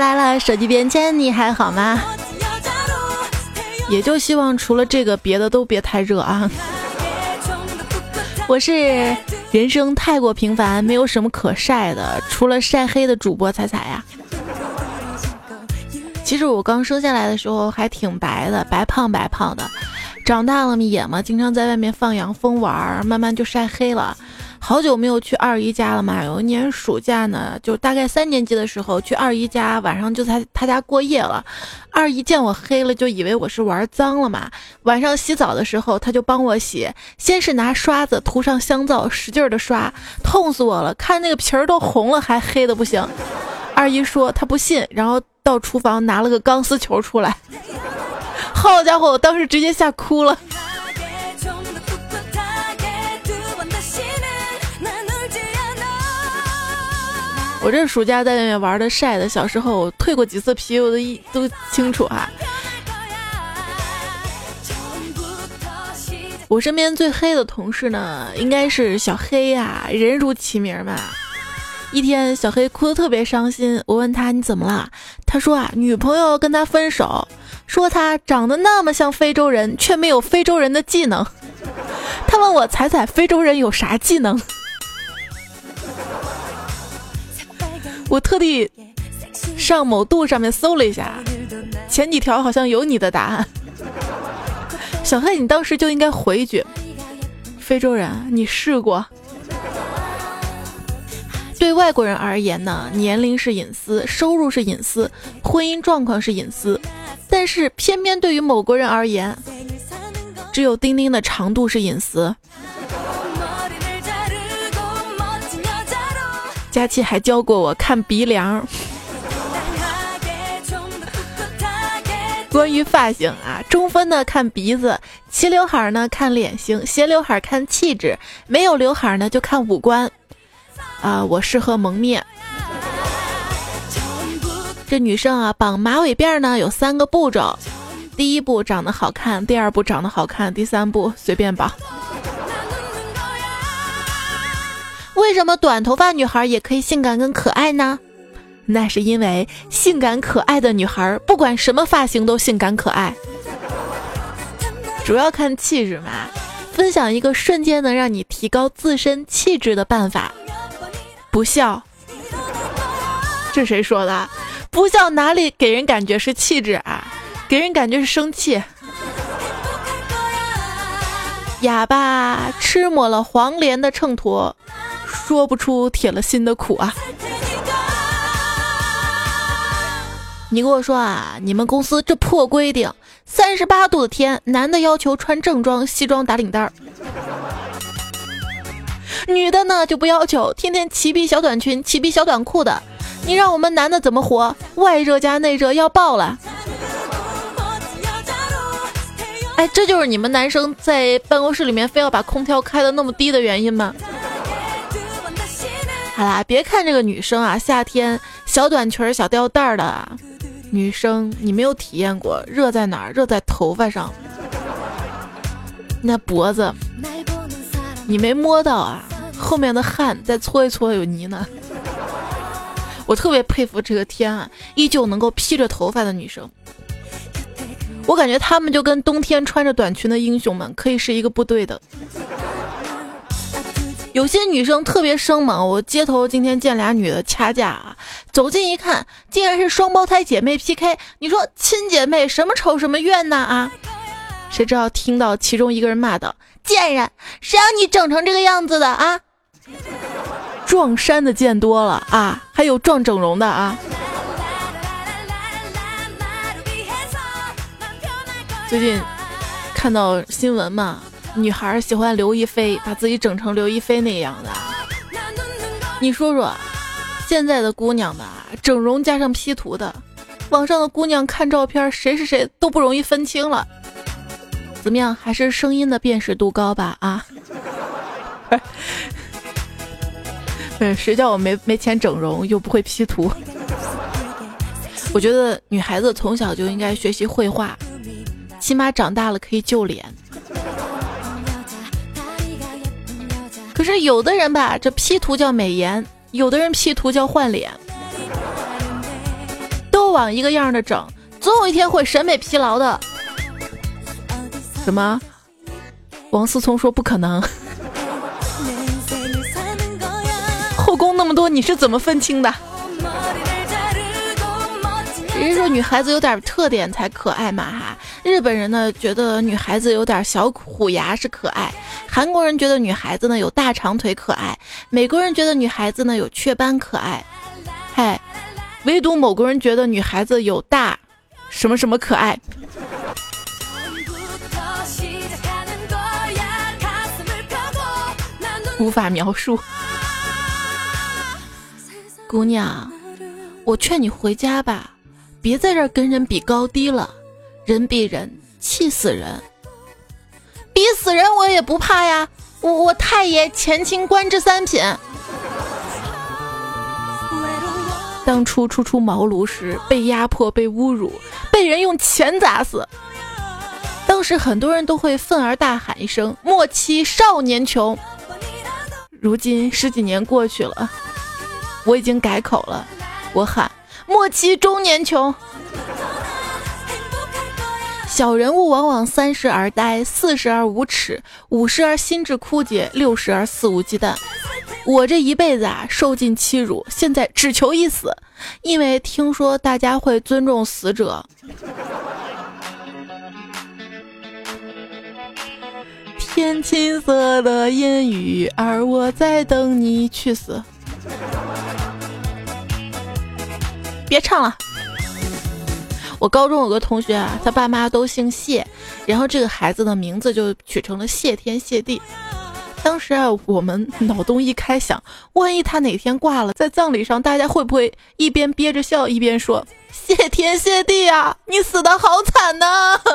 来了，手机边签，你还好吗？也就希望除了这个，别的都别太热啊。我是人生太过平凡，没有什么可晒的，除了晒黑的主播彩彩呀。其实我刚生下来的时候还挺白的，白胖白胖的，长大了嘛野嘛，经常在外面放羊疯玩，慢慢就晒黑了。好久没有去二姨家了嘛？有一年暑假呢，就大概三年级的时候去二姨家，晚上就在她家过夜了。二姨见我黑了，就以为我是玩脏了嘛。晚上洗澡的时候，她就帮我洗，先是拿刷子涂上香皂，使劲的刷，痛死我了！看那个皮儿都红了，还黑的不行。二姨说她不信，然后到厨房拿了个钢丝球出来。好家伙，我当时直接吓哭了。我这暑假在外面玩的晒的，小时候蜕过几次皮，我都一都清楚哈。我身边最黑的同事呢，应该是小黑呀，人如其名嘛。一天，小黑哭得特别伤心，我问他你怎么了？他说啊，女朋友跟他分手，说他长得那么像非洲人，却没有非洲人的技能。他问我彩彩，非洲人有啥技能？我特地上某度上面搜了一下，前几条好像有你的答案。小黑，你当时就应该回一句：“非洲人，你试过？”对外国人而言呢，年龄是隐私，收入是隐私，婚姻状况是隐私，但是偏偏对于某国人而言，只有钉钉的长度是隐私。佳琪还教过我看鼻梁。关于发型啊，中分的看鼻子，齐刘海呢看脸型，斜刘海看气质，没有刘海呢就看五官。啊，我适合蒙面。这女生啊，绑马尾辫呢有三个步骤：第一步长得好看，第二步长得好看，第三步随便绑。为什么短头发女孩也可以性感跟可爱呢？那是因为性感可爱的女孩不管什么发型都性感可爱，主要看气质嘛。分享一个瞬间能让你提高自身气质的办法：不笑。这谁说的？不笑哪里给人感觉是气质啊？给人感觉是生气。哑巴吃抹了黄连的秤砣。说不出铁了心的苦啊！你跟我说啊，你们公司这破规定，三十八度的天，男的要求穿正装西装打领带儿，女的呢就不要求，天天齐臂小短裙、齐臂小短裤的，你让我们男的怎么活？外热加内热要爆了！哎，这就是你们男生在办公室里面非要把空调开的那么低的原因吗？好啦，别看这个女生啊，夏天小短裙、小吊带的女生，你没有体验过热在哪儿？热在头发上，那脖子你没摸到啊？后面的汗再搓一搓有泥呢。我特别佩服这个天啊，依旧能够披着头发的女生。我感觉她们就跟冬天穿着短裙的英雄们可以是一个部队的。有些女生特别生猛，我街头今天见俩女的掐架啊，走近一看，竟然是双胞胎姐妹 PK。你说亲姐妹什么仇什么怨呢啊？谁知道听到其中一个人骂道：“贱人，谁让你整成这个样子的啊？” 撞衫的见多了啊，还有撞整容的啊。最近看到新闻嘛。女孩喜欢刘亦菲，把自己整成刘亦菲那样的。你说说，现在的姑娘吧，整容加上 P 图的，网上的姑娘看照片，谁是谁都不容易分清了。怎么样，还是声音的辨识度高吧？啊？嗯，谁叫我没没钱整容，又不会 P 图？我觉得女孩子从小就应该学习绘画，起码长大了可以救脸。可是有的人吧，这 P 图叫美颜，有的人 P 图叫换脸，都都往一个样的整，总有一天会审美疲劳的。什么？王思聪说不可能。后宫那么多，你是怎么分清的？人说女孩子有点特点才可爱嘛哈。日本人呢觉得女孩子有点小虎牙是可爱，韩国人觉得女孩子呢有大长腿可爱，美国人觉得女孩子呢有雀斑可爱，嗨，唯独某个人觉得女孩子有大什么什么可爱，无法描述。姑娘，我劝你回家吧，别在这儿跟人比高低了。人比人气死人，比死人我也不怕呀！我我太爷前清官至三品。当初初出茅庐时，被压迫、被侮辱、被人用钱砸死，当时很多人都会愤而大喊一声：“莫欺少年穷！”如今十几年过去了。我已经改口了，我喊莫欺中年穷。小人物往往三十而呆，四十而无耻，五十而心智枯竭，六十而肆无忌惮。我这一辈子啊，受尽欺辱，现在只求一死，因为听说大家会尊重死者。天青色的烟雨，而我在等你去死。别唱了！我高中有个同学啊，他爸妈都姓谢，然后这个孩子的名字就取成了谢天谢地。当时啊，我们脑洞一开，想万一他哪天挂了，在葬礼上，大家会不会一边憋着笑，一边说谢天谢地啊，你死的好惨呐！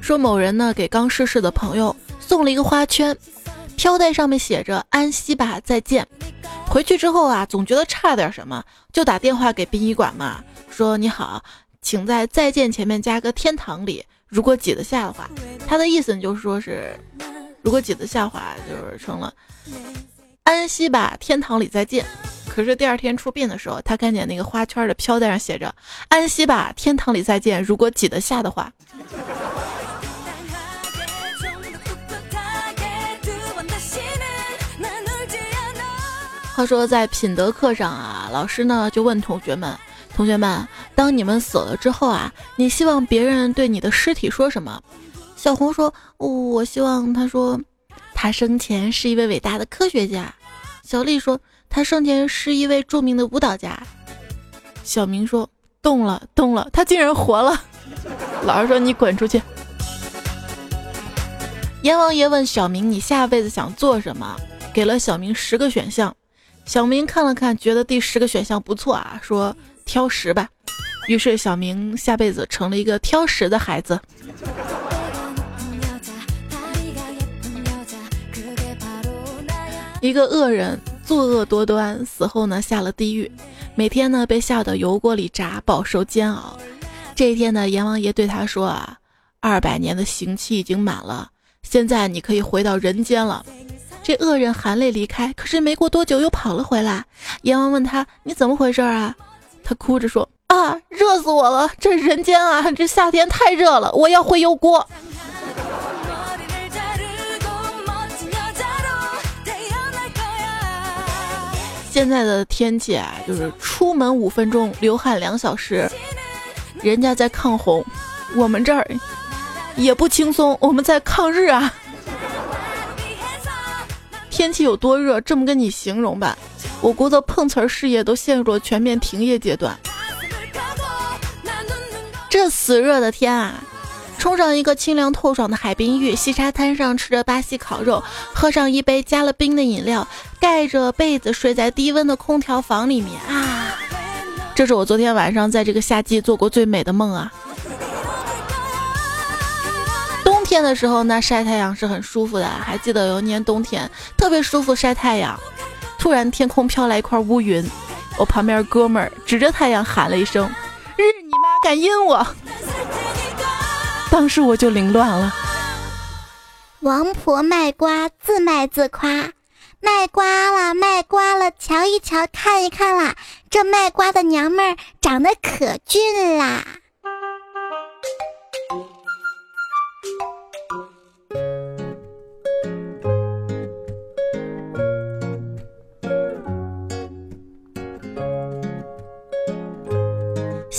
说某人呢，给刚逝世的朋友送了一个花圈。飘带上面写着“安息吧，再见”。回去之后啊，总觉得差点什么，就打电话给殡仪馆嘛，说：“你好，请在‘再见’前面加个‘天堂里’，如果挤得下的话。”他的意思就是说是，如果挤得下的话，就是成了“安息吧，天堂里再见”。可是第二天出殡的时候，他看见那个花圈的飘带上写着“安息吧，天堂里再见”，如果挤得下的话。话说在品德课上啊，老师呢就问同学们：“同学们，当你们死了之后啊，你希望别人对你的尸体说什么？”小红说：“我希望他说，他生前是一位伟大的科学家。”小丽说：“他生前是一位著名的舞蹈家。”小明说：“动了，动了，他竟然活了！” 老师说：“你滚出去！”阎王爷问小明：“你下辈子想做什么？”给了小明十个选项。小明看了看，觉得第十个选项不错啊，说挑食吧。于是小明下辈子成了一个挑食的孩子。一个恶人作恶多端，死后呢下了地狱，每天呢被下到油锅里炸，饱受煎熬。这一天呢，阎王爷对他说啊，二百年的刑期已经满了，现在你可以回到人间了。这恶人含泪离开，可是没过多久又跑了回来。阎王问他：“你怎么回事啊？”他哭着说：“啊，热死我了！这人间啊，这夏天太热了，我要回油锅。”现在的天气啊，就是出门五分钟流汗两小时，人家在抗洪，我们这儿也不轻松，我们在抗日啊。天气有多热？这么跟你形容吧，我国的碰瓷儿事业都陷入了全面停业阶段。这死热的天啊，冲上一个清凉透爽的海滨浴，西沙滩上吃着巴西烤肉，喝上一杯加了冰的饮料，盖着被子睡在低温的空调房里面啊！这是我昨天晚上在这个夏季做过最美的梦啊！天的时候，那晒太阳是很舒服的。还记得有一年冬天特别舒服晒太阳，突然天空飘来一块乌云，我旁边哥们儿指着太阳喊了一声：“日你妈，敢阴我！”当时我就凌乱了。王婆卖瓜，自卖自夸，卖瓜了，卖瓜了，瞧一瞧，看一看啦，这卖瓜的娘们儿长得可俊啦。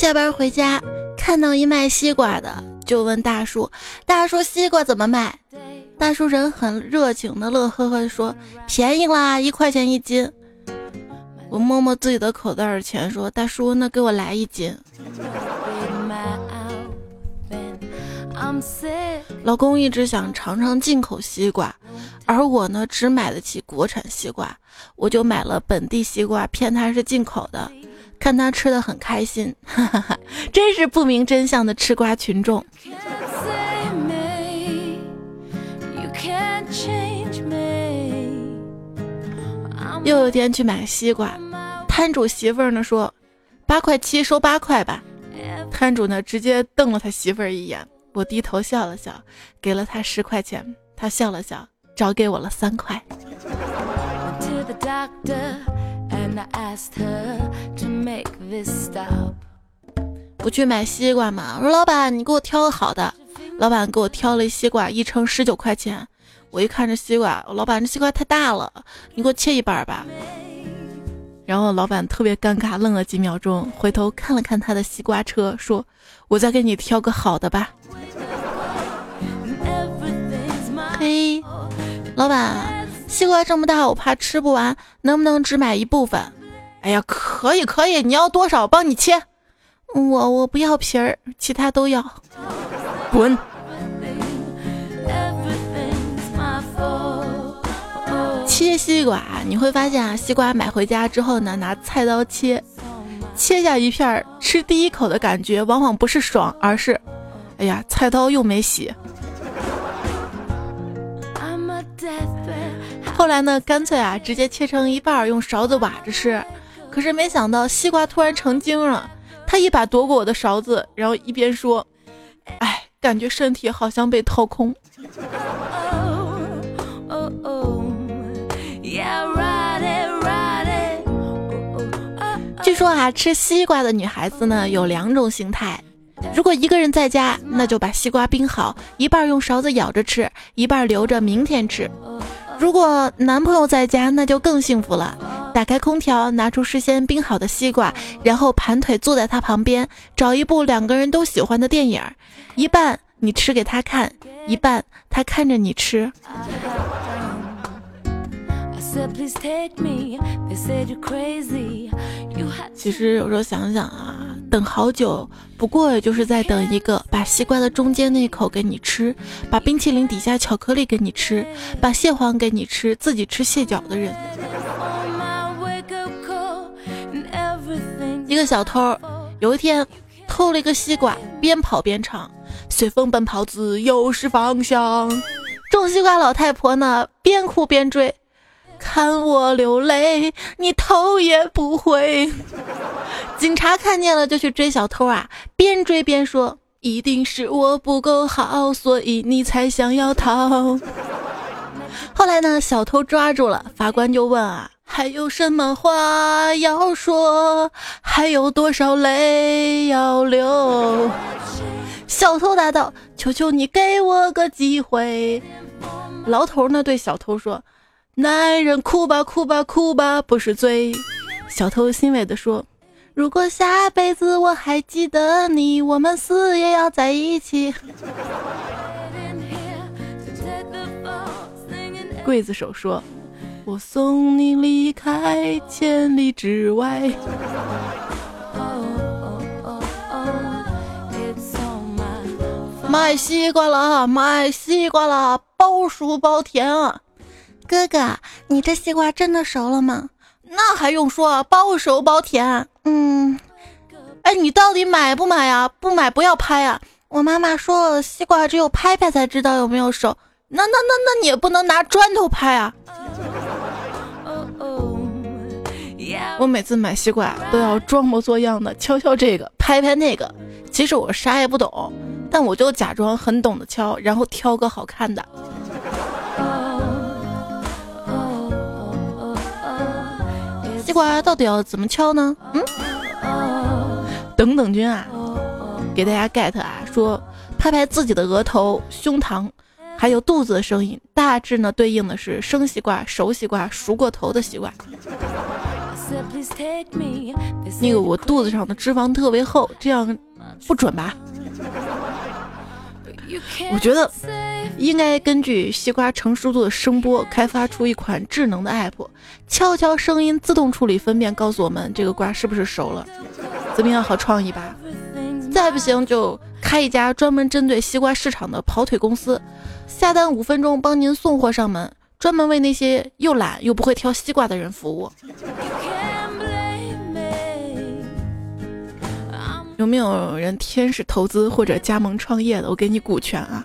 下班回家，看到一卖西瓜的，就问大叔：“大叔，西瓜怎么卖？”大叔人很热情的，乐呵呵的说：“便宜啦，一块钱一斤。”我摸摸自己的口袋的钱，说：“大叔，那给我来一斤。”老公一直想尝尝进口西瓜，而我呢，只买得起国产西瓜，我就买了本地西瓜，骗他是进口的。看他吃的很开心，哈哈哈，真是不明真相的吃瓜群众。又有天去买西瓜，摊主媳妇儿呢说八块七收八块吧，摊主呢直接瞪了他媳妇儿一眼，我低头笑了笑，给了他十块钱，他笑了笑，找给我了三块。Make this stop 不去买西瓜吗？我说老板，你给我挑个好的。老板给我挑了一西瓜，一称十九块钱。我一看这西瓜，老板这西瓜太大了，你给我切一半吧。然后老板特别尴尬，愣了几秒钟，回头看了看他的西瓜车，说：“我再给你挑个好的吧。”嘿，老板。西瓜这么大，我怕吃不完，能不能只买一部分？哎呀，可以可以，你要多少帮你切。我我不要皮儿，其他都要。滚！切西瓜，你会发现啊，西瓜买回家之后呢，拿菜刀切，切下一片儿，吃第一口的感觉往往不是爽，而是，哎呀，菜刀又没洗。后来呢，干脆啊，直接切成一半，用勺子挖着吃。可是没想到，西瓜突然成精了，他一把夺过我的勺子，然后一边说：“哎，感觉身体好像被掏空。”据说啊，吃西瓜的女孩子呢有两种心态：如果一个人在家，那就把西瓜冰好，一半用勺子舀着吃，一半留着明天吃。如果男朋友在家，那就更幸福了。打开空调，拿出事先冰好的西瓜，然后盘腿坐在他旁边，找一部两个人都喜欢的电影，一半你吃给他看，一半他看着你吃。其实有时候想想啊。等好久，不过也就是在等一个把西瓜的中间那口给你吃，把冰淇淋底下巧克力给你吃，把蟹黄给你吃，自己吃蟹脚的人。一个小偷有一天偷了一个西瓜，边跑边唱：“随风奔跑，自由是方向。”种西瓜老太婆呢，边哭边追。看我流泪，你头也不回。警察看见了就去追小偷啊，边追边说：“一定是我不够好，所以你才想要逃。”后来呢，小偷抓住了，法官就问啊：“还有什么话要说？还有多少泪要流？”小偷答道：“求求你给我个机会。”牢头呢对小偷说。男人哭吧哭吧哭吧不是罪，小偷欣慰地说：“如果下辈子我还记得你，我们死也要在一起。”刽子手说：“我送你离开千里之外。”卖西瓜了，卖西瓜了，包熟包甜啊！哥哥，你这西瓜真的熟了吗？那还用说啊，包熟包甜。嗯，哎，你到底买不买呀？不买不要拍啊！我妈妈说，西瓜只有拍拍才知道有没有熟。那那那那你也不能拿砖头拍啊！我每次买西瓜都要装模作样的敲敲这个，拍拍那个。其实我啥也不懂，但我就假装很懂的敲，然后挑个好看的。西瓜到底要怎么敲呢？嗯，等等君啊，给大家 get 啊，说拍拍自己的额头、胸膛，还有肚子的声音，大致呢对应的是生西瓜、熟西瓜、熟过头的西瓜。那个我肚子上的脂肪特别厚，这样不准吧？我觉得应该根据西瓜成熟度的声波，开发出一款智能的 app，敲敲声音自动处理分辨，告诉我们这个瓜是不是熟了。怎么样，好创意吧？再不行就开一家专门针对西瓜市场的跑腿公司，下单五分钟帮您送货上门，专门为那些又懒又不会挑西瓜的人服务。有没有人天使投资或者加盟创业的？我给你股权啊！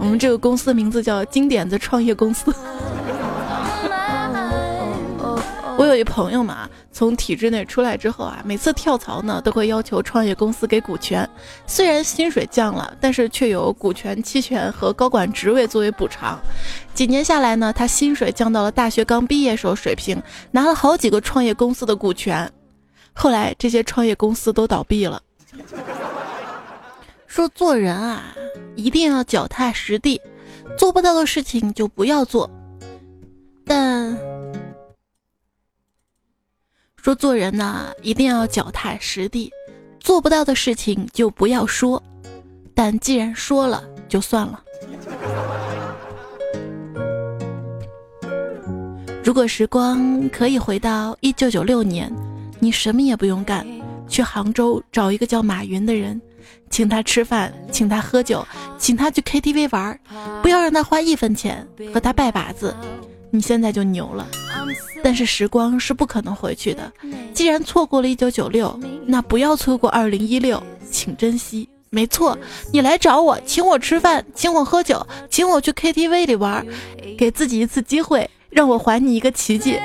我们这个公司的名字叫金点子创业公司。我有一朋友嘛，从体制内出来之后啊，每次跳槽呢，都会要求创业公司给股权。虽然薪水降了，但是却有股权期权和高管职位作为补偿。几年下来呢，他薪水降到了大学刚毕业时候水平，拿了好几个创业公司的股权。后来这些创业公司都倒闭了。说做人啊，一定要脚踏实地，做不到的事情就不要做。但说做人呢，一定要脚踏实地，做不到的事情就不要说。但既然说了，就算了。如果时光可以回到一九九六年。你什么也不用干，去杭州找一个叫马云的人，请他吃饭，请他喝酒，请他去 KTV 玩，不要让他花一分钱，和他拜把子，你现在就牛了。但是时光是不可能回去的，既然错过了一九九六，那不要错过二零一六，请珍惜。没错，你来找我，请我吃饭，请我喝酒，请我去 KTV 里玩，给自己一次机会，让我还你一个奇迹。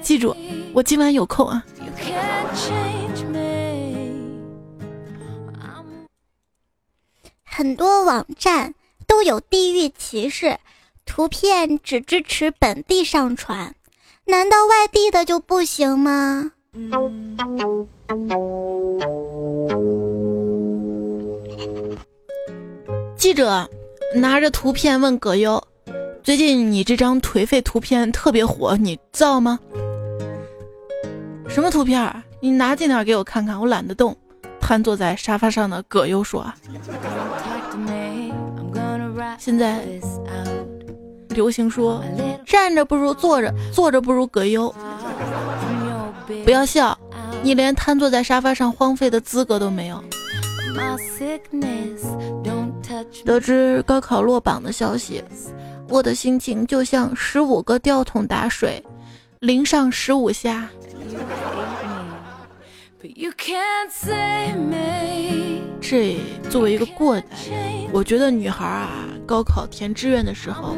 记住，我今晚有空啊。很多网站都有地域歧视，图片只支持本地上传，难道外地的就不行吗？记者拿着图片问葛优：“最近你这张颓废图片特别火，你造吗？”什么图片？你拿近点给我看看，我懒得动。瘫坐在沙发上的葛优说：“现在流行说，站着不如坐着，坐着不如葛优。不要笑，你连瘫坐在沙发上荒废的资格都没有。”得知高考落榜的消息，我的心情就像十五个吊桶打水，淋上十五下。这作为一个过来人，我觉得女孩啊，高考填志愿的时候，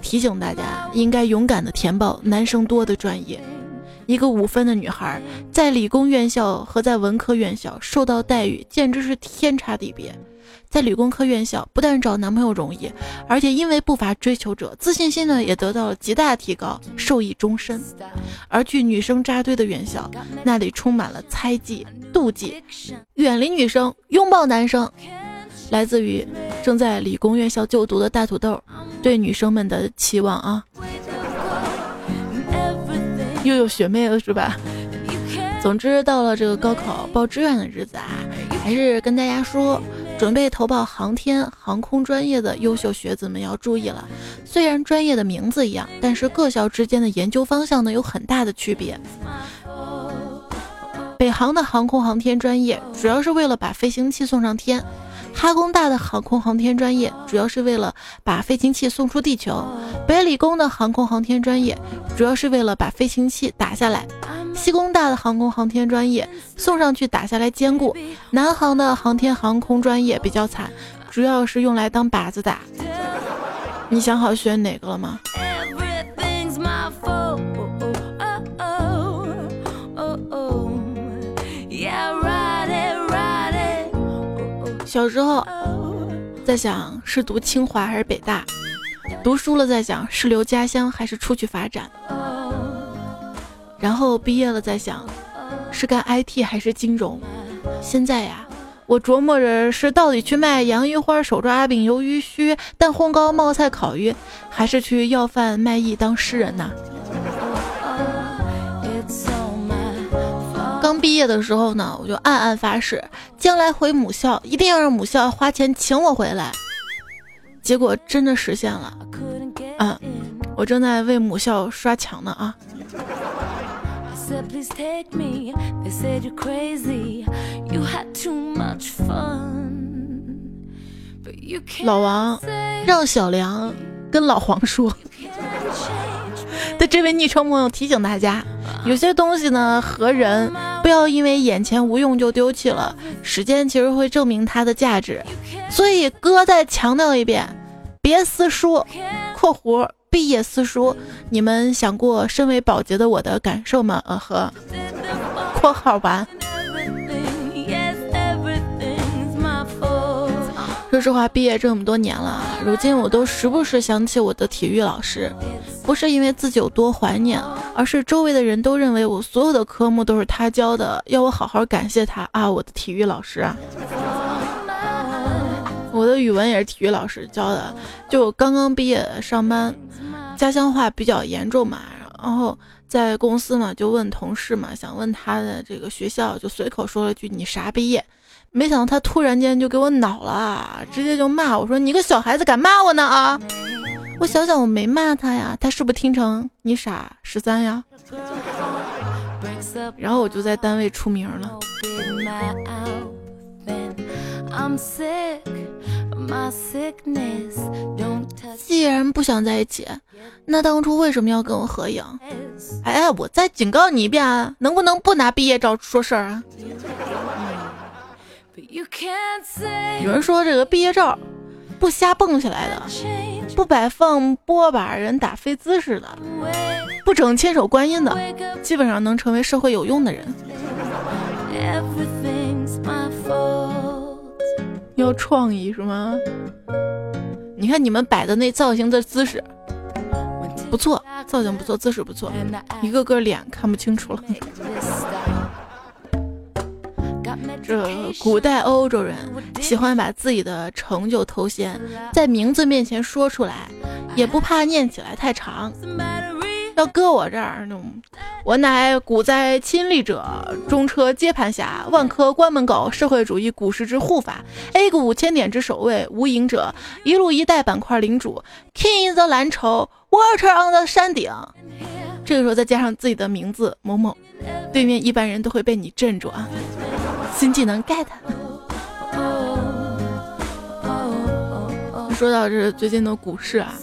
提醒大家应该勇敢的填报男生多的专业。一个五分的女孩，在理工院校和在文科院校受到待遇简直是天差地别。在理工科院校，不但找男朋友容易，而且因为不乏追求者，自信心呢也得到了极大提高，受益终身。而去女生扎堆的院校，那里充满了猜忌、妒忌，远离女生，拥抱男生。来自于正在理工院校就读的大土豆对女生们的期望啊，又有学妹了是吧？总之，到了这个高考报志愿的日子啊，还是跟大家说。准备投报航天航空专业的优秀学子们要注意了，虽然专业的名字一样，但是各校之间的研究方向呢有很大的区别。北航的航空航天专业主要是为了把飞行器送上天，哈工大的航空航天专业主要是为了把飞行器送出地球，北理工的航空航天专业主要是为了把飞行器打下来。西工大的航空航天专业送上去打下来兼顾，南航的航天航空专业比较惨，主要是用来当靶子打。你想好选哪个了吗？小时候在想是读清华还是北大，读书了在想是留家乡还是出去发展。然后毕业了再想，是干 IT 还是金融？现在呀，我琢磨着是到底去卖洋芋花、手抓饼、鱿鱼须、蛋烘糕、冒菜烤鱼，还是去要饭卖艺当诗人呢？毕业的时候呢，我就暗暗发誓，将来回母校一定要让母校花钱请我回来。结果真的实现了，嗯，我正在为母校刷墙呢啊！老王让小梁跟老黄说。的这位昵称朋友提醒大家，有些东西呢和人不要因为眼前无用就丢弃了，时间其实会证明它的价值。所以哥再强调一遍，别撕书（括弧毕业撕书）。你们想过身为保洁的我的感受吗？呃呵，括号完。说实话，毕业这么多年了，如今我都时不时想起我的体育老师，不是因为自己有多怀念，而是周围的人都认为我所有的科目都是他教的，要我好好感谢他啊！我的体育老师啊，我的语文也是体育老师教的。就刚刚毕业上班，家乡话比较严重嘛，然后在公司嘛，就问同事嘛，想问他的这个学校，就随口说了句：“你啥毕业？”没想到他突然间就给我恼了，直接就骂我说：“你个小孩子敢骂我呢啊！”我想想我没骂他呀，他是不是听成你傻十三呀？然后我就在单位出名了。既然不想在一起，那当初为什么要跟我合影？哎，我再警告你一遍啊，能不能不拿毕业照说事儿啊？有人说这个毕业照不瞎蹦起来的，不摆放波把人打飞姿势的，不整千手观音的，基本上能成为社会有用的人。要创意是吗？你看你们摆的那造型的姿势不错，造型不错，姿势不错，一个个脸看不清楚了。这古代欧洲人喜欢把自己的成就头衔在名字面前说出来，也不怕念起来太长。要搁我这儿，我乃古灾亲历者，中车接盘侠，万科关门狗，社会主义股市之护法，A 股五千点之首位，无影者，一路一带板块领主，King in the 蓝筹，Water on the 山顶。这个时候再加上自己的名字某某，对面一般人都会被你镇住啊。新技能 get。说到这最近的股市啊，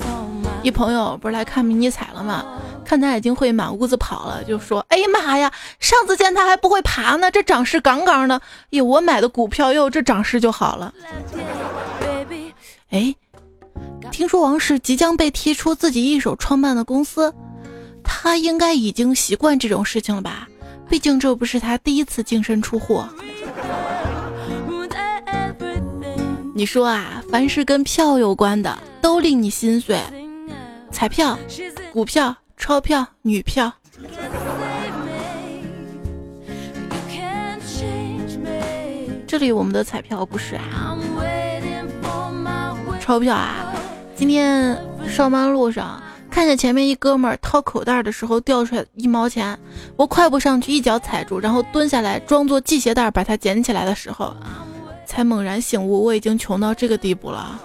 一朋友不是来看迷你彩了吗？看他已经会满屋子跑了，就说：“哎呀妈呀，上次见他还不会爬呢，这涨势杠杠的。哟，我买的股票哟，这涨势就好了。”哎，听说王石即将被踢出自己一手创办的公司，他应该已经习惯这种事情了吧？毕竟这不是他第一次净身出户。你说啊，凡是跟票有关的都令你心碎，彩票、股票、钞票、女票。这里我们的彩票不是啊，钞票啊。今天上班路上。看见前面一哥们掏口袋的时候掉出来一毛钱，我快步上去一脚踩住，然后蹲下来装作系鞋带把它捡起来的时候，才猛然醒悟，我已经穷到这个地步了。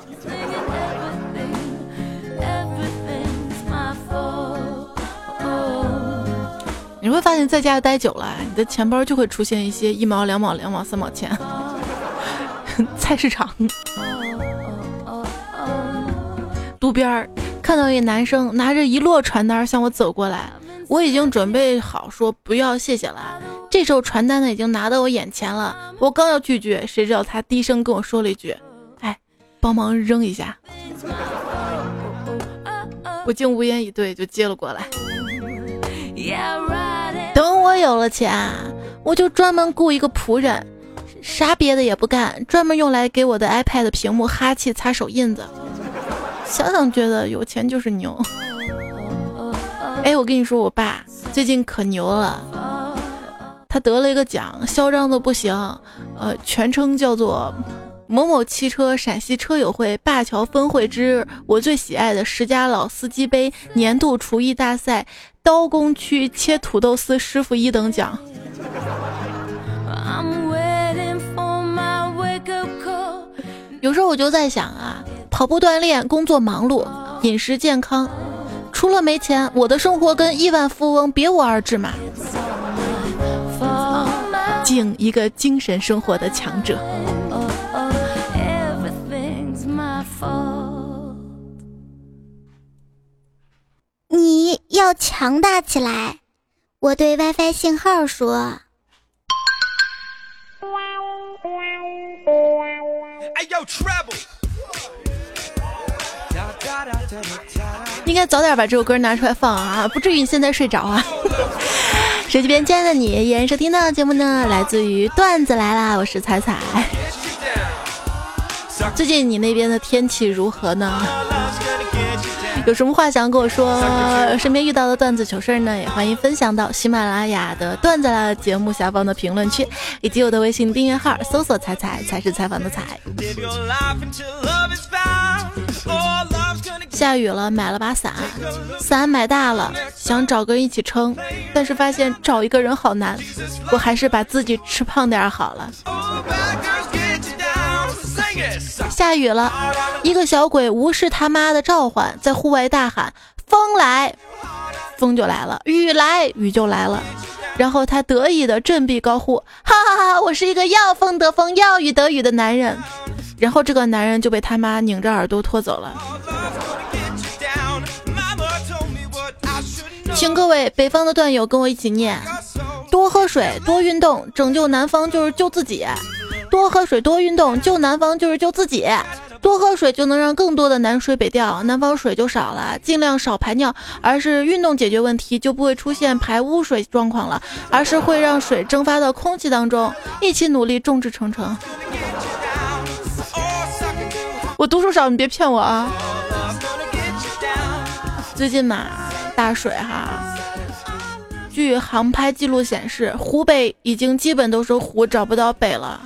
你会发现在家待久了，你的钱包就会出现一些一毛、两毛、两毛、三毛钱。菜市场，路边儿。看到一男生拿着一摞传单向我走过来，我已经准备好说不要谢谢了。这时候传单呢已经拿到我眼前了，我刚要拒绝，谁知道他低声跟我说了一句：“哎，帮忙扔一下。”我竟无言以对，就接了过来。等我有了钱，我就专门雇一个仆人，啥别的也不干，专门用来给我的 iPad 屏幕哈气、擦手印子。想想觉得有钱就是牛。哎，我跟你说，我爸最近可牛了，他得了一个奖，嚣张的不行，呃，全称叫做某某汽车陕西车友会灞桥分会之我最喜爱的十佳老司机杯年度厨艺大赛刀工区切土豆丝师傅一等奖。有时候我就在想啊，跑步锻炼，工作忙碌，饮食健康，除了没钱，我的生活跟亿万富翁别无二致嘛。敬一个精神生活的强者。你要强大起来，我对 WiFi 信号说。应该早点把这首歌拿出来放啊，不至于你现在睡着啊。手机边亲爱的你，依然收听到的节目呢，来自于段子来啦，我是彩彩。最近你那边的天气如何呢？有什么话想跟我说？身边遇到的段子糗事呢，也欢迎分享到喜马拉雅的段子来了节目下方的评论区，以及我的微信订阅号，搜索“彩彩才是采访的彩”。下雨了，买了把伞，伞买大了，想找个人一起撑，但是发现找一个人好难，我还是把自己吃胖点好了。下雨了，一个小鬼无视他妈的召唤，在户外大喊：“风来，风就来了；雨来，雨就来了。”然后他得意的振臂高呼：“哈哈哈！我是一个要风得风，要雨得雨的男人。”然后这个男人就被他妈拧着耳朵拖走了。请各位北方的段友跟我一起念：多喝水，多运动，拯救南方就是救自己。多喝水，多运动，救南方就是救自己。多喝水就能让更多的南水北调，南方水就少了。尽量少排尿，而是运动解决问题，就不会出现排污水状况了，而是会让水蒸发到空气当中。一起努力，众志成城。我读书少，你别骗我啊！最近嘛，大水哈。据航拍记录显示，湖北已经基本都是湖，找不到北了。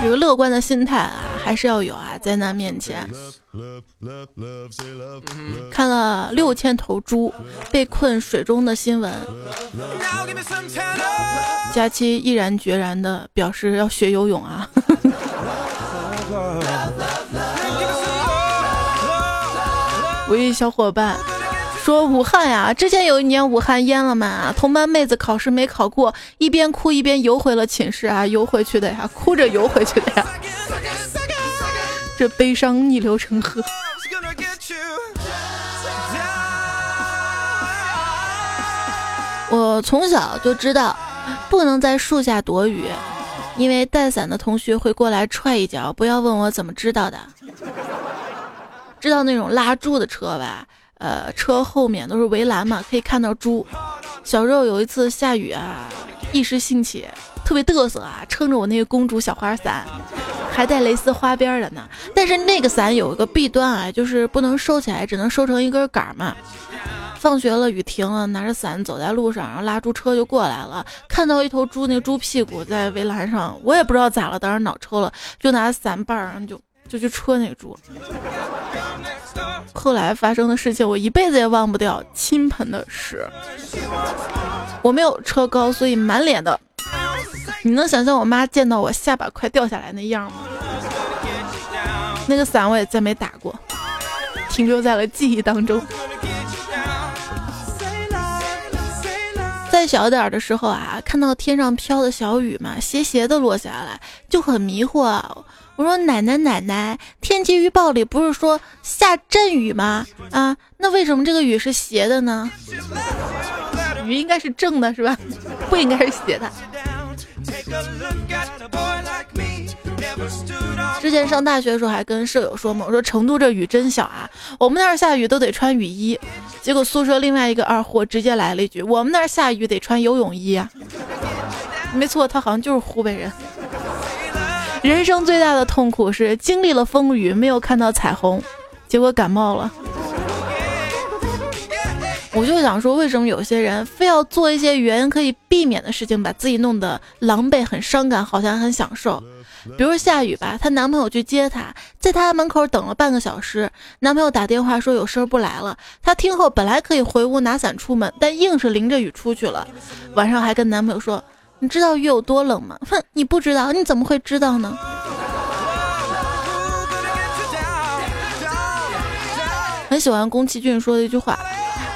这个乐观的心态啊，还是要有啊！灾难面前，看了六千头猪被困水中的新闻，佳期毅然决然的表示要学游泳啊！我一小伙伴。说武汉呀，之前有一年武汉淹了嘛，同班妹子考试没考过，一边哭一边游回了寝室啊，游回去的呀，哭着游回去的呀，这悲伤逆流成河。我从小就知道，不能在树下躲雨，因为带伞的同学会过来踹一脚。不要问我怎么知道的，知道那种拉猪的车吧？呃，车后面都是围栏嘛，可以看到猪。小时候有一次下雨啊，一时兴起，特别嘚瑟啊，撑着我那个公主小花伞，还带蕾丝花边的呢。但是那个伞有一个弊端啊，就是不能收起来，只能收成一根杆儿嘛。放学了，雨停了，拿着伞走在路上，然后拉猪车就过来了，看到一头猪，那个猪屁股在围栏上，我也不知道咋了，当时脑抽了，就拿伞把儿就就去戳那个猪。后来发生的事情，我一辈子也忘不掉。倾盆的屎，我没有车高，所以满脸的。你能想象我妈见到我下巴快掉下来那样吗？那个伞我也再没打过，停留在了记忆当中。再小点的时候啊，看到天上飘的小雨嘛，斜斜的落下来，就很迷惑。我说奶奶奶奶，天气预报里不是说下阵雨吗？啊，那为什么这个雨是斜的呢？雨应该是正的，是吧？不应该是斜的。之前上大学的时候还跟舍友说嘛，我说成都这雨真小啊，我们那儿下雨都得穿雨衣。结果宿舍另外一个二货直接来了一句，我们那儿下雨得穿游泳衣啊。没错，他好像就是湖北人。人生最大的痛苦是经历了风雨，没有看到彩虹，结果感冒了。我就想说，为什么有些人非要做一些原可以避免的事情，把自己弄得狼狈、很伤感，好像很享受？比如下雨吧，她男朋友去接她，在她门口等了半个小时，男朋友打电话说有事儿不来了。她听后本来可以回屋拿伞出门，但硬是淋着雨出去了。晚上还跟男朋友说：“你知道雨有多冷吗？”哼，你不知道，你怎么会知道呢？很喜欢宫崎骏说的一句话。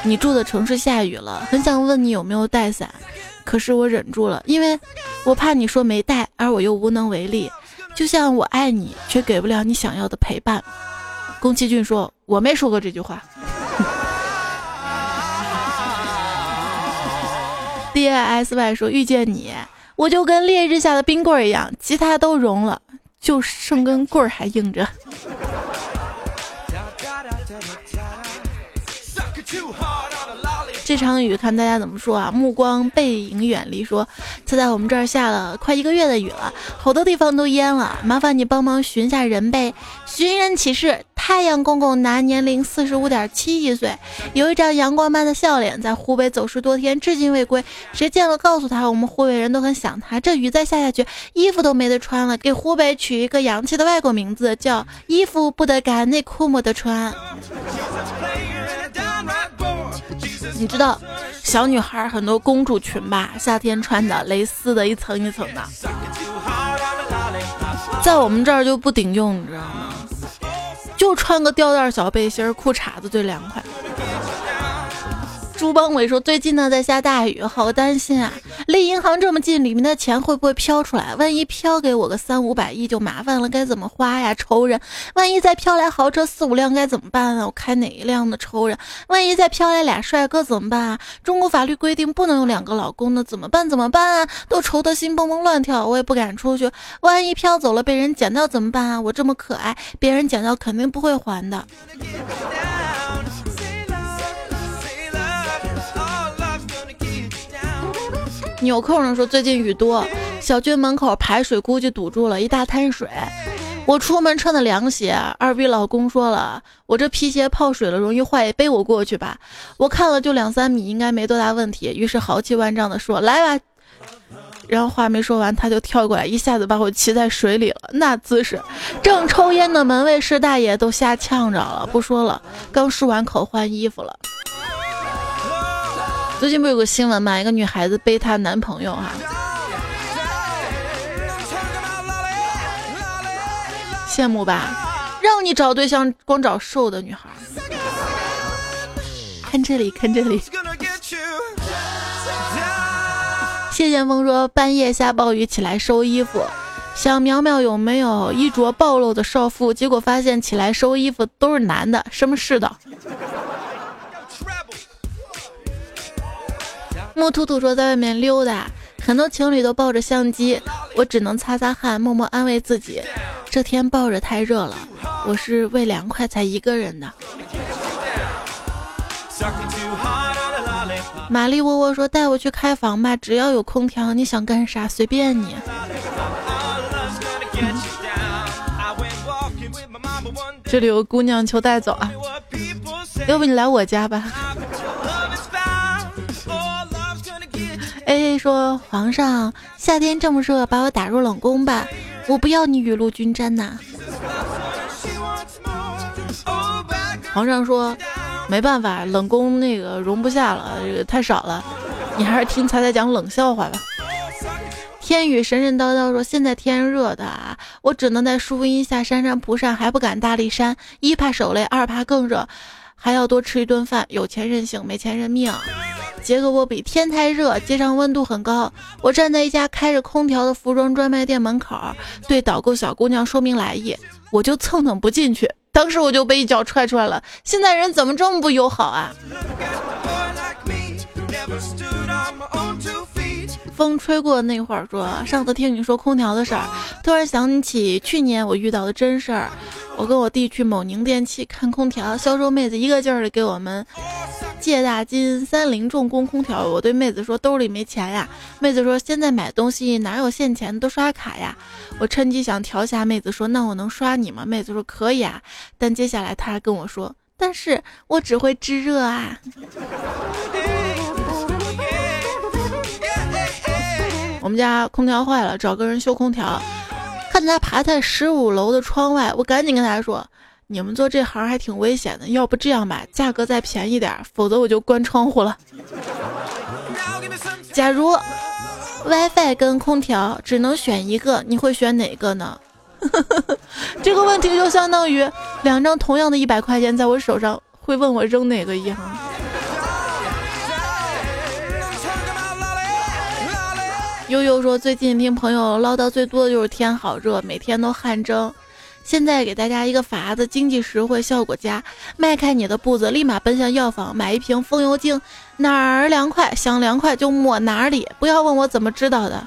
你住的城市下雨了，很想问你有没有带伞，可是我忍住了，因为我怕你说没带，而我又无能为力。就像我爱你，却给不了你想要的陪伴。宫崎骏说：“我没说过这句话。”D I S Y 说：“遇见你，我就跟烈日下的冰棍一样，其他都融了，就剩根棍儿还硬着。”这场雨看大家怎么说啊？目光背影远离说，他在我们这儿下了快一个月的雨了，好多地方都淹了，麻烦你帮忙寻下人呗。寻人启事：太阳公公男，年龄四十五点七一岁，有一张阳光般的笑脸，在湖北走失多天，至今未归。谁见了告诉他，我们湖北人都很想他。这雨再下下去，衣服都没得穿了。给湖北取一个洋气的外国名字，叫衣服不得干，内裤没得穿。你知道小女孩很多公主裙吧？夏天穿的蕾丝的，一层一层的，在我们这儿就不顶用，你知道吗？就穿个吊带小背心、裤衩子最凉快。朱邦伟说：“最近呢在下大雨，好担心啊！离银行这么近，里面的钱会不会飘出来？万一飘给我个三五百亿就麻烦了，该怎么花呀？愁人！万一再飘来豪车四五辆该怎么办啊？我开哪一辆呢？愁人！万一再飘来俩帅哥怎么办啊？中国法律规定不能有两个老公的，怎么办？怎么办啊？都愁得心蹦蹦乱跳，我也不敢出去。万一飘走了被人捡到怎么办啊？我这么可爱，别人捡到肯定不会还的。”纽扣上说最近雨多，小区门口排水估计堵住了一大滩水。我出门穿的凉鞋，二逼老公说了，我这皮鞋泡水了容易坏，背我过去吧。我看了就两三米，应该没多大问题。于是豪气万丈的说来吧。然后话没说完，他就跳过来，一下子把我骑在水里了。那姿势，正抽烟的门卫师大爷都吓呛着了。不说了，刚漱完口换衣服了。最近不有个新闻吗？一个女孩子背她男朋友哈，羡慕吧？让你找对象光找瘦的女孩。看这里，看这里。谢剑锋说半夜下暴雨起来收衣服，想苗苗有没有衣着暴露的少妇，结果发现起来收衣服都是男的，什么世道？木兔兔说，在外面溜达，很多情侣都抱着相机，我只能擦擦汗，默默安慰自己，这天抱着太热了，我是为凉快才一个人的。玛丽窝窝说，带我去开房吧，只要有空调，你想干啥随便你。这里有个姑娘求带走啊，要不你来我家吧。A A 说：“皇上，夏天这么热，把我打入冷宫吧，我不要你雨露均沾呐。”皇上说：“没办法，冷宫那个容不下了，太少了，你还是听彩彩讲冷笑话吧。”天宇神神叨叨说：“现在天热的啊，我只能在树荫下扇扇蒲扇，还不敢大力扇，一怕手累，二怕更热，还要多吃一顿饭。有钱任性，没钱认命。”杰克波比，天太热，街上温度很高。我站在一家开着空调的服装专卖店门口，对导购小姑娘说明来意，我就蹭蹭不进去。当时我就被一脚踹出来了。现在人怎么这么不友好啊？风吹过那会儿，说上次听你说空调的事儿，突然想起去年我遇到的真事儿。我跟我弟去某宁电器看空调，销售妹子一个劲儿的给我们。借大金三菱重工空调，我对妹子说兜里没钱呀。妹子说现在买东西哪有现钱，都刷卡呀。我趁机想调下妹子说那我能刷你吗？妹子说可以啊。但接下来她还跟我说，但是我只会制热啊。我们家空调坏了，找个人修空调，看他爬在十五楼的窗外，我赶紧跟他说。你们做这行还挺危险的，要不这样吧，价格再便宜点，否则我就关窗户了。假如 WiFi 跟空调只能选一个，你会选哪个呢？这个问题就相当于两张同样的一百块钱在我手上，会问我扔哪个一样。悠悠说，最近听朋友唠叨最多的就是天好热，每天都汗蒸。现在给大家一个法子，经济实惠，效果佳。迈开你的步子，立马奔向药房，买一瓶风油精，哪儿凉快想凉快就抹哪里。不要问我怎么知道的，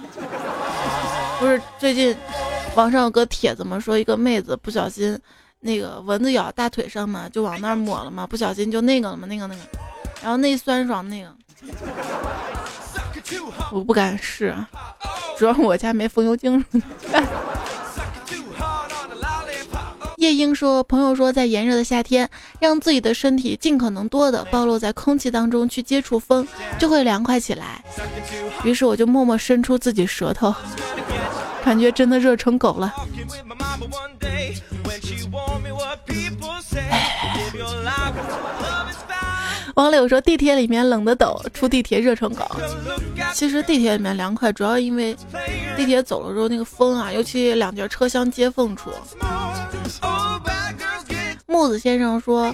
不是最近网上有个帖子嘛，说一个妹子不小心那个蚊子咬大腿上嘛，就往那儿抹了嘛，不小心就那个了嘛，那个那个，然后那酸爽那个，我不敢试，主要我家没风油精。夜莺说：“朋友说，在炎热的夏天，让自己的身体尽可能多的暴露在空气当中去接触风，就会凉快起来。于是我就默默伸出自己舌头，感觉真的热成狗了。”王柳说：“地铁里面冷的抖，出地铁热成狗。其实地铁里面凉快，主要因为地铁走了之后那个风啊，尤其两节车厢接缝处。”木子先生说：“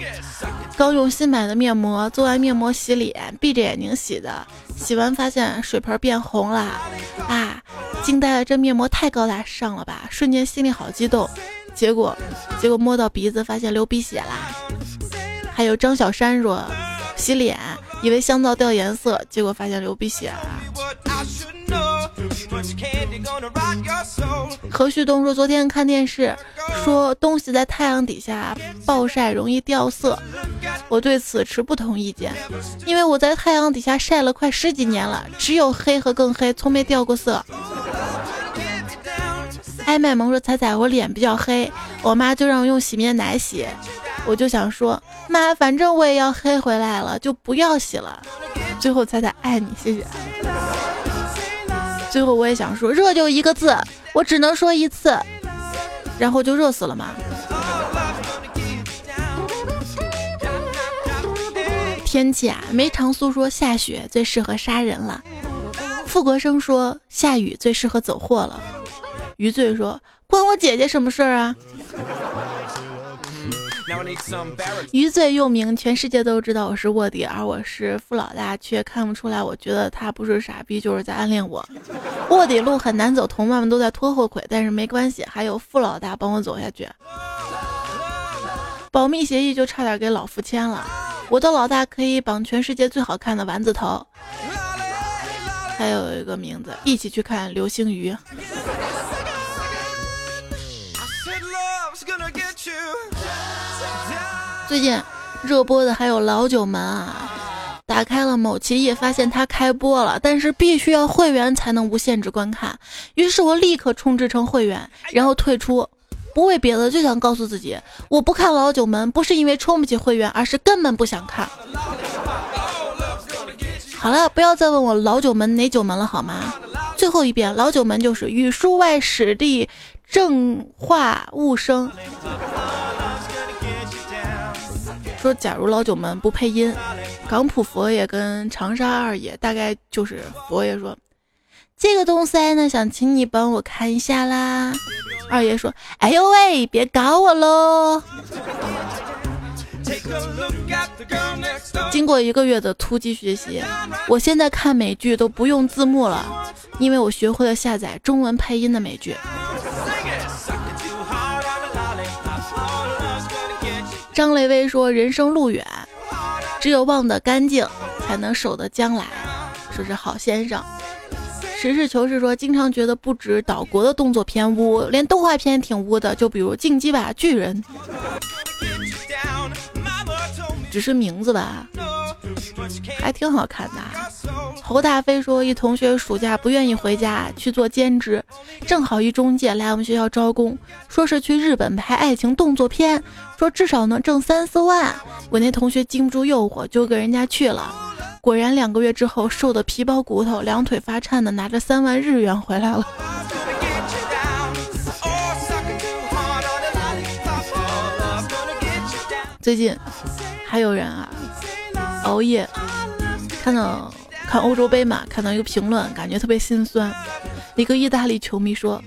刚用新买的面膜做完面膜洗脸，闭着眼睛洗的，洗完发现水盆变红了，啊，惊呆了！这面膜太高大上了吧！瞬间心里好激动。结果，结果摸到鼻子发现流鼻血啦。还有张小山说，洗脸以为香皂掉颜色，结果发现流鼻血了。”何旭东说：“昨天看电视，说东西在太阳底下暴晒容易掉色。我对此持不同意见，因为我在太阳底下晒了快十几年了，只有黑和更黑，从没掉过色。”艾麦萌说：“彩彩，我脸比较黑，我妈就让我用洗面奶洗，我就想说，妈，反正我也要黑回来了，就不要洗了。最后，彩彩爱你，谢谢。”最后我也想说，热就一个字，我只能说一次，然后就热死了嘛。天气啊，梅长苏说下雪最适合杀人了，傅国生说下雨最适合走货了，余罪说关我姐姐什么事儿啊？余罪又名，全世界都知道我是卧底，而我是富老大，却看不出来。我觉得他不是傻逼，就是在暗恋我。卧底路很难走，同伴们都在拖后腿，但是没关系，还有富老大帮我走下去。保密协议就差点给老夫签了，我的老大可以绑全世界最好看的丸子头。还有一个名字，一起去看流星雨。最近热播的还有老九门啊！打开了某奇艺，发现它开播了，但是必须要会员才能无限制观看。于是我立刻充值成会员，然后退出。不为别的，就想告诉自己，我不看老九门，不是因为充不起会员，而是根本不想看。好了，不要再问我老九门哪九门了，好吗？最后一遍，老九门就是语数外史地正化物生。说，假如老九门不配音，港普佛爷跟长沙二爷大概就是佛爷说：“这个东西呢，想请你帮我看一下啦。”二爷说：“哎呦喂，别搞我喽！”经过一个月的突击学习，我现在看美剧都不用字幕了，因为我学会了下载中文配音的美剧。张雷威说：“人生路远，只有忘得干净，才能守得将来。”说是好先生。实事求是说，经常觉得不止岛国的动作片污，连动画片挺污的。就比如《进击吧巨人》，只是名字吧。还挺好看的。侯大飞说，一同学暑假不愿意回家去做兼职，正好一中介来我们学校招工，说是去日本拍爱情动作片，说至少能挣三四万。我那同学经不住诱惑，就给人家去了。果然两个月之后，瘦的皮包骨头，两腿发颤的，拿着三万日元回来了。最近还有人啊熬夜看到看欧洲杯嘛，看到一个评论，感觉特别心酸。一个意大利球迷说：“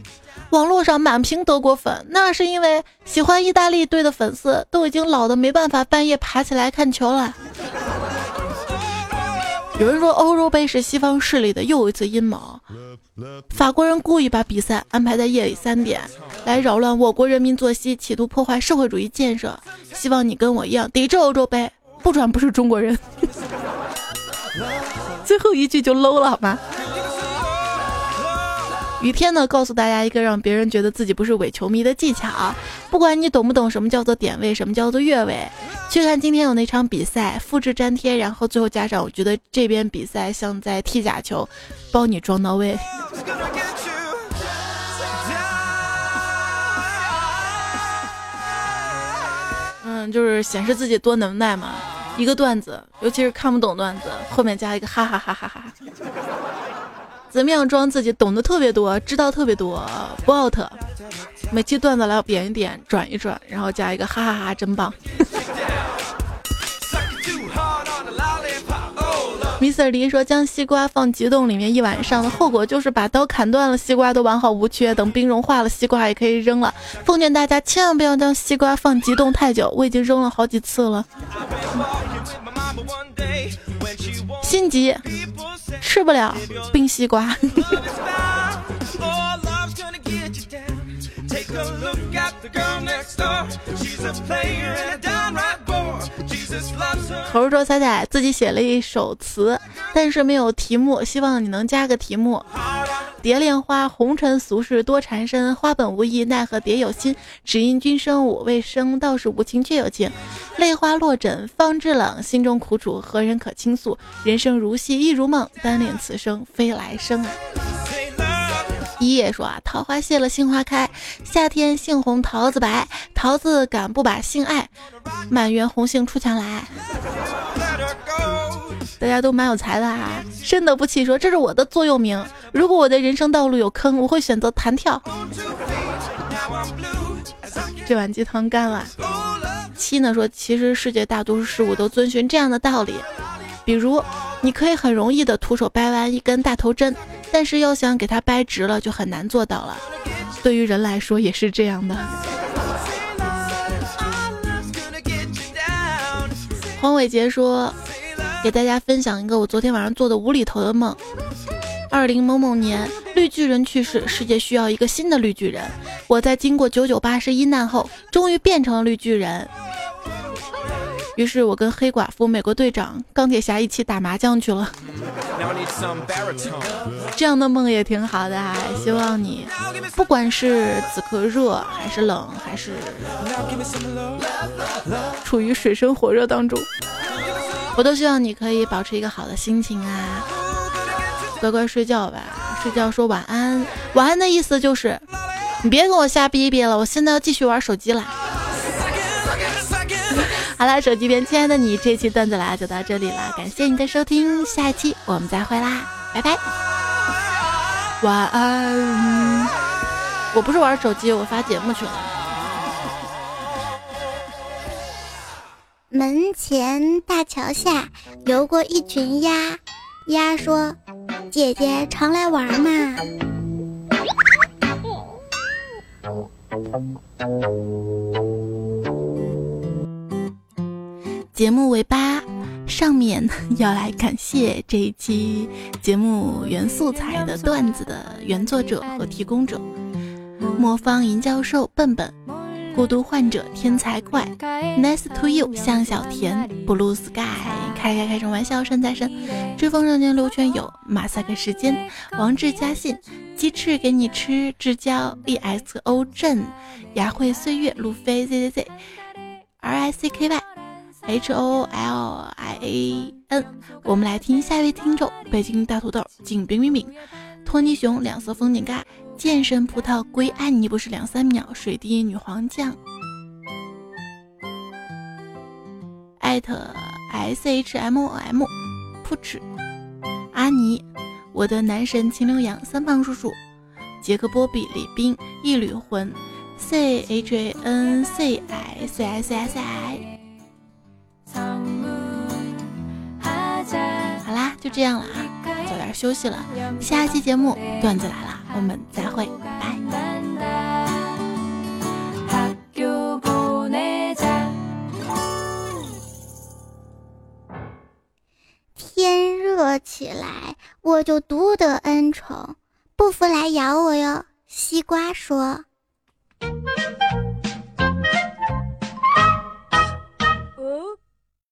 网络上满屏德国粉，那是因为喜欢意大利队的粉丝都已经老的没办法半夜爬起来看球了。”有人说欧洲杯是西方势力的又一次阴谋，法国人故意把比赛安排在夜里三点，来扰乱我国人民作息，企图破坏社会主义建设。希望你跟我一样抵制欧洲杯，不转不是中国人。最后一句就 low 了好吗？雨天呢，告诉大家一个让别人觉得自己不是伪球迷的技巧。不管你懂不懂什么叫做点位，什么叫做越位，去看今天有那场比赛，复制粘贴，然后最后加上我觉得这边比赛像在踢假球，包你装到位。嗯，就是显示自己多能耐嘛。一个段子，尤其是看不懂段子，后面加一个哈哈哈哈哈。怎么样装自己懂得特别多，知道特别多，不 out。每期段子来点一点，转一转，然后加一个哈哈哈，真棒。Mr. 黎说：“将西瓜放急冻里面一晚上的后果就是把刀砍断了，西瓜都完好无缺。等冰融化了，西瓜也可以扔了。奉劝大家千万不要将西瓜放急冻太久，我已经扔了好几次了。心急，吃不了冰西瓜。”猴说：“彩彩自己写了一首词，但是没有题目，希望你能加个题目。蝶恋花，红尘俗世多缠身，花本无意，奈何蝶有心。只因君生我未生，倒是无情却有情。泪花落枕方知冷，心中苦楚何人可倾诉？人生如戏亦如梦，单恋此生非来生啊。”一叶说啊，桃花谢了杏花开，夏天杏红桃子白，桃子敢不把杏爱，满园红杏出墙来。大家都蛮有才的啊，深得不起说这是我的座右铭。如果我的人生道路有坑，我会选择弹跳。这碗鸡汤干了。七呢说，其实世界大多数事物都遵循这样的道理，比如你可以很容易的徒手掰弯一根大头针。但是要想给它掰直了，就很难做到了。对于人来说也是这样的。黄伟杰说：“给大家分享一个我昨天晚上做的无厘头的梦。二零某某年，绿巨人去世，世界需要一个新的绿巨人。我在经过九九八十一难后，终于变成了绿巨人。于是我跟黑寡妇、美国队长、钢铁侠一起打麻将去了。”这样的梦也挺好的，希望你不管是此刻热还是冷，还是处于水深火热当中，我都希望你可以保持一个好的心情啊，乖乖睡觉吧，睡觉说晚安。晚安的意思就是你别跟我瞎逼逼了，我现在要继续玩手机了。好了，手机边亲爱的你，这期段子来就到这里了，感谢你的收听，下一期我们再会啦，拜拜，晚安。我不是玩手机，我发节目去了。门前大桥下游过一群鸭，鸭说：“姐姐常来玩嘛。”节目尾巴上面要来感谢这一期节目原素材的段子的原作者和提供者：魔方银教授、笨笨、孤独患者、天才怪、Nice to you、向小田、Blue Sky、开开开什么玩笑、山财神、追风少年、刘全友、马赛克时间、王志嘉信、鸡翅给你吃、至交、EXO 镇、雅慧岁月、路飞 Z Z Z、R I C K Y。H O L I A N。我们来听下一位听众：北京大土豆、景冰冰冰、托尼熊、两色风景盖、健身葡萄、归爱你不是两三秒、水滴女皇酱。艾特 S H M O M，扑哧，阿尼，我的男神秦刘洋，三胖叔叔，杰克波比李斌，一缕魂，C H A N C I C I C I C I。好啦，就这样了啊，早点休息了。下期节目段子来了，我们再会，拜。天热起来，我就独得恩宠，不服来咬我哟。西瓜说。